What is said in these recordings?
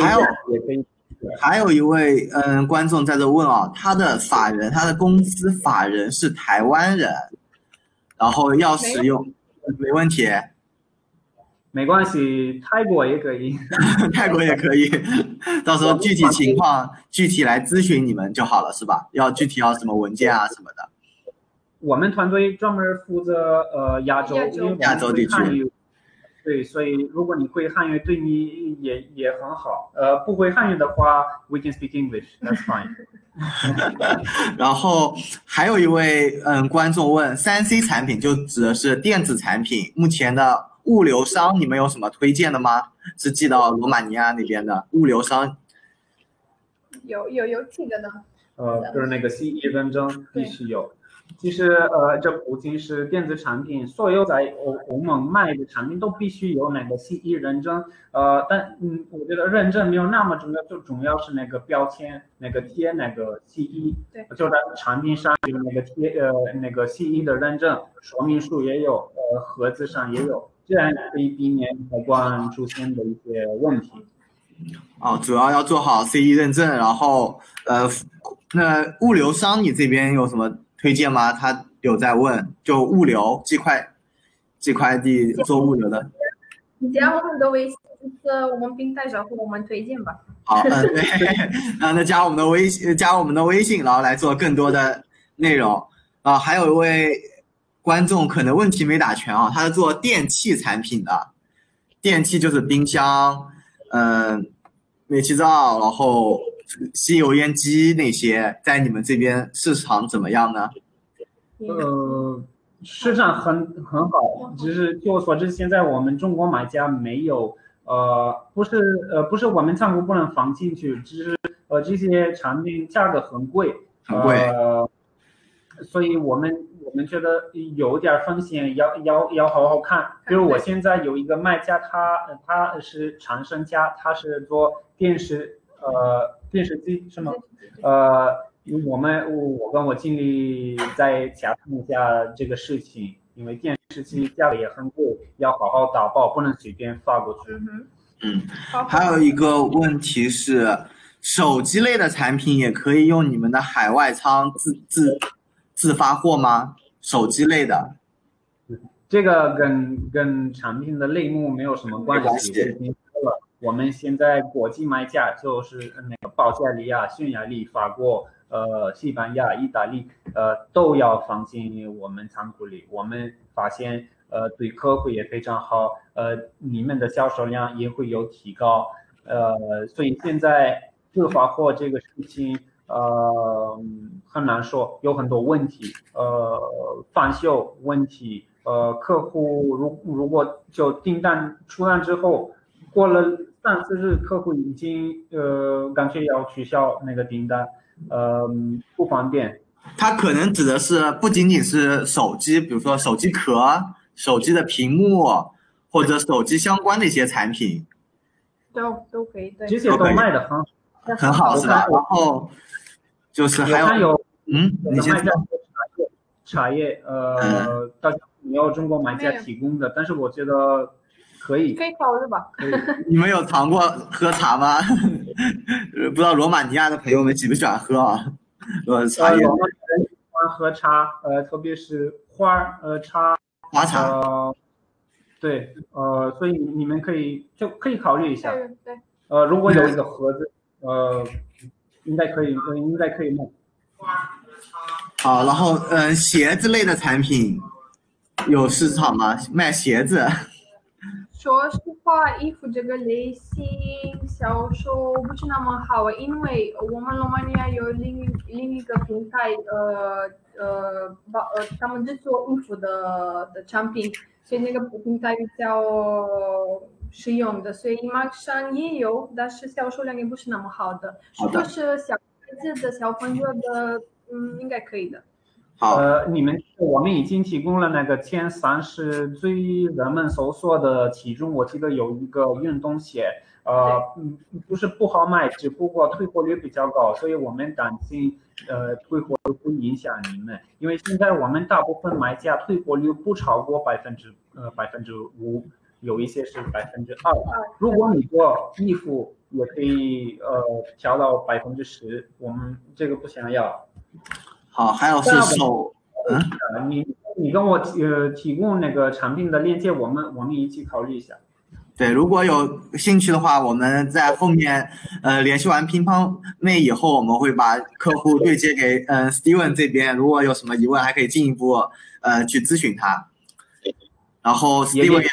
还有。还有一位嗯观众在这问啊，他的法人，他的公司法人是台湾人，然后要使用，没问题，没关系，泰国也可以，泰国也可以，到时候具体情况具体来咨询你们就好了，是吧？要具体要什么文件啊什么的。我们团队专门负责呃亚洲亚洲地区。对，所以如果你会汉语，对你也也很好。呃，不会汉语的话，we can speak English，that's fine。然后还有一位嗯观众问，三 C 产品就指的是电子产品，目前的物流商你们有什么推荐的吗？是寄到罗马尼亚那边的物流商？有有有几个呢？呃，就是那个 CE 认证必须有。其实，呃，这不仅是电子产品，所有在欧欧盟卖的产品都必须有那个 CE 认证。呃，但嗯，我觉得认证没有那么重要，就主要是那个标签，那个贴那个 CE，对，就在产品上有那个贴呃那个 CE 的认证，说明书也有，呃，盒子上也有，这样可以避免海关出现的一些问题。哦，主要要做好 CE 认证，然后呃，那物流商你这边有什么？推荐吗？他有在问，就物流寄快寄快递做物流的。你加我们的微信，是我们平台上和我们推荐吧。好，嗯，对，那 那加我们的微信，加我们的微信，然后来做更多的内容。啊，还有一位观众可能问题没打全啊，他是做电器产品的，电器就是冰箱，嗯，煤气灶，然后。吸油烟机那些在你们这边市场怎么样呢？呃，市场很很好，只是据我所知，现在我们中国买家没有，呃，不是，呃，不是我们仓库不能放进去，只是呃这些产品价格很贵，很贵，所以我们我们觉得有点风险，要要要好好看。比如我现在有一个卖家，他他是长生家，他是做电视。呃，电视机是吗？呃，我们我跟我经理在洽谈一下这个事情，因为电视机价格也很贵，要好好打包，不能随便发过去。嗯，还有一个问题是，手机类的产品也可以用你们的海外仓自自自发货吗？手机类的，这个跟跟产品的类目没有什么关系。我们现在国际卖家就是那个保加利亚、匈牙利、法国、呃、西班牙、意大利，呃，都要放进我们仓库里。我们发现，呃，对客户也非常好，呃，你们的销售量也会有提高，呃，所以现在自发货这个事情，呃，很难说，有很多问题，呃，返修问题，呃，客户如如果就订单出单之后，过了。三四日，客户已经呃干脆要取消那个订单，呃不方便。他可能指的是不仅仅是手机，比如说手机壳、手机的屏幕或者手机相关的一些产品，都都可以对，这些都卖的很很好，是吧？然后就是还有嗯，你先说。茶叶，呃，大家没有中国买家提供的，但是我觉得。可以，可以考虑吧。可以你们有尝过喝茶吗？不知道罗马尼亚的朋友们喜不喜欢喝啊？呃，茶叶。喜欢喝茶，呃，特别是花呃茶。花茶。呃，对，呃，所以你们可以就可以考虑一下。对对。呃，如果有一个盒子，呃，应该可以，应该可以卖。好，然后嗯，鞋子类的产品有市场吗？卖鞋子。说实话，衣服这个类型销售不是那么好，因为我们罗马尼亚有另另一个平台，呃呃，把呃他们是做衣服的的产品，所以那个平台比较实用的，所以马上也有，但是销售量也不是那么好的。如果是小孩子的小朋友的，嗯，应该可以的。呃，你们我们已经提供了那个前三十最人们搜索的其中，我记得有一个运动鞋，呃，嗯，不是不好卖，只不过退货率比较高，所以我们担心，呃，退货率会影响你们，因为现在我们大部分买家退货率不超过百分之呃百分之五，有一些是百分之二。如果你做衣服，也可以呃调到百分之十，我们这个不想要。好，还有是手，嗯，呃，你你跟我提呃提供那个产品的链接，我们我们一起考虑一下。对，如果有兴趣的话，我们在后面呃联系完乒乓妹以后，我们会把客户对接给嗯 Steven 这边，如果有什么疑问，还可以进一步呃去咨询他。然后 Steven 也。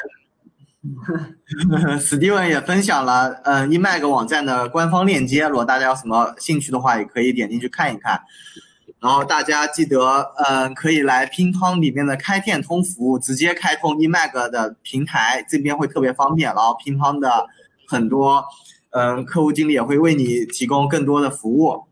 史蒂文也分享了，嗯，eMag 网站的官方链接，如果大家有什么兴趣的话，也可以点进去看一看。然后大家记得，嗯，可以来乒乓里面的开店通服务，直接开通 eMag 的平台，这边会特别方便。然后乒乓的很多，嗯，客户经理也会为你提供更多的服务。